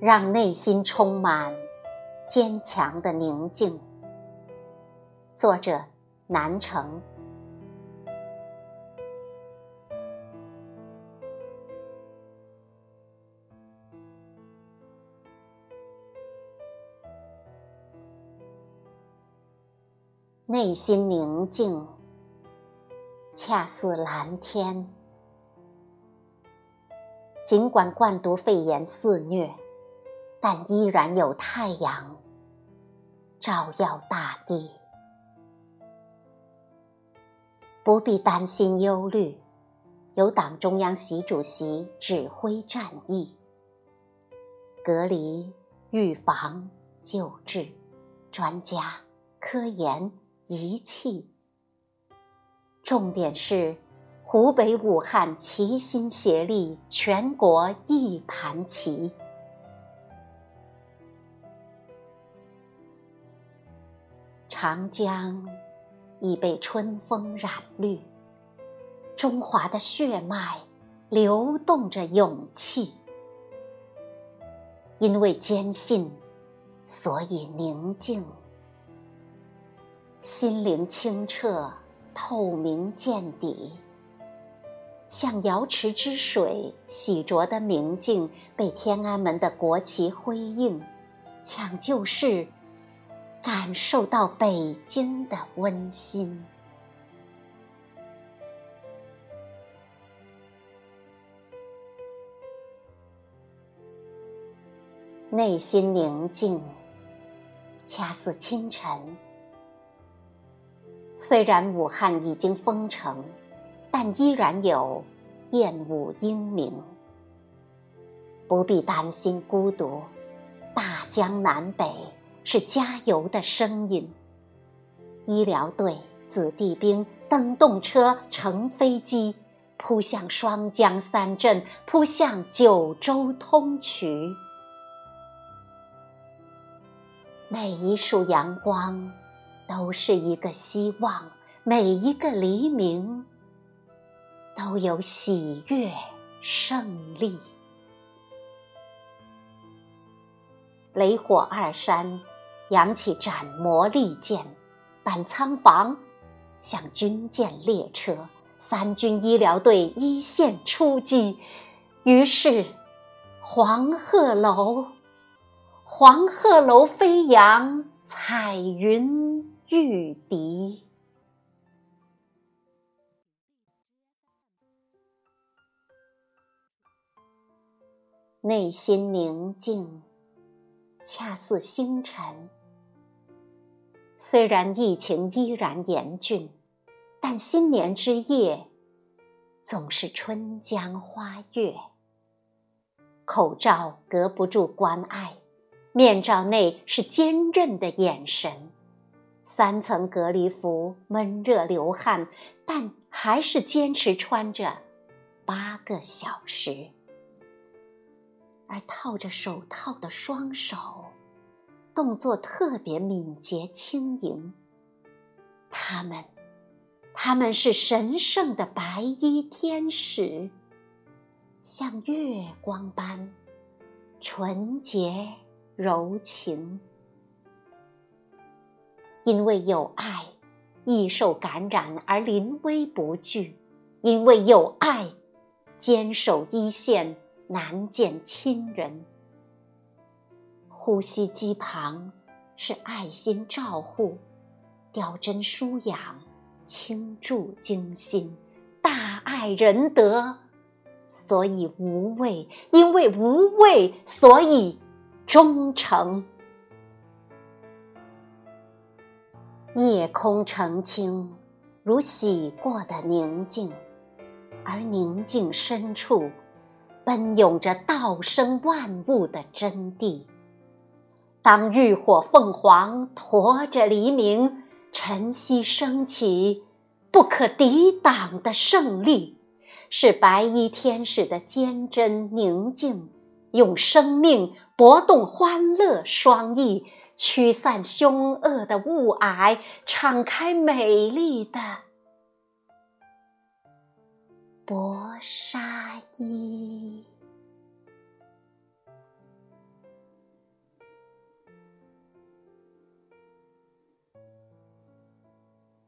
让内心充满坚强的宁静。作者：南城。内心宁静，恰似蓝天。尽管冠毒肺炎肆虐，但依然有太阳照耀大地。不必担心忧虑，有党中央习主席指挥战役，隔离、预防、救治，专家、科研。仪器，重点是湖北武汉齐心协力，全国一盘棋。长江已被春风染绿，中华的血脉流动着勇气。因为坚信，所以宁静。心灵清澈、透明见底，像瑶池之水洗濯的明镜，被天安门的国旗辉映，抢救室感受到北京的温馨。内心宁静，恰似清晨。虽然武汉已经封城，但依然有燕舞莺鸣。不必担心孤独，大江南北是加油的声音。医疗队、子弟兵蹬动车、乘飞机，扑向双江三镇，扑向九州通衢。每一束阳光。都是一个希望，每一个黎明都有喜悦胜利。雷火二山扬起斩魔利剑，板仓房像军舰列车，三军医疗队一线出击。于是，黄鹤楼，黄鹤楼飞扬，彩云。御敌，内心宁静，恰似星辰。虽然疫情依然严峻，但新年之夜总是春江花月。口罩隔不住关爱，面罩内是坚韧的眼神。三层隔离服闷热流汗，但还是坚持穿着八个小时。而套着手套的双手，动作特别敏捷轻盈。他们，他们是神圣的白衣天使，像月光般纯洁柔情。因为有爱，易受感染而临危不惧；因为有爱，坚守一线难见亲人。呼吸机旁是爱心照护，吊针输氧，倾注精心，大爱仁德，所以无畏；因为无畏，所以忠诚。夜空澄清，如洗过的宁静，而宁静深处，奔涌着道生万物的真谛。当浴火凤凰驮着黎明，晨曦升起，不可抵挡的胜利，是白衣天使的坚贞宁静，用生命搏动欢乐双翼。驱散凶恶的雾霭，敞开美丽的薄纱衣。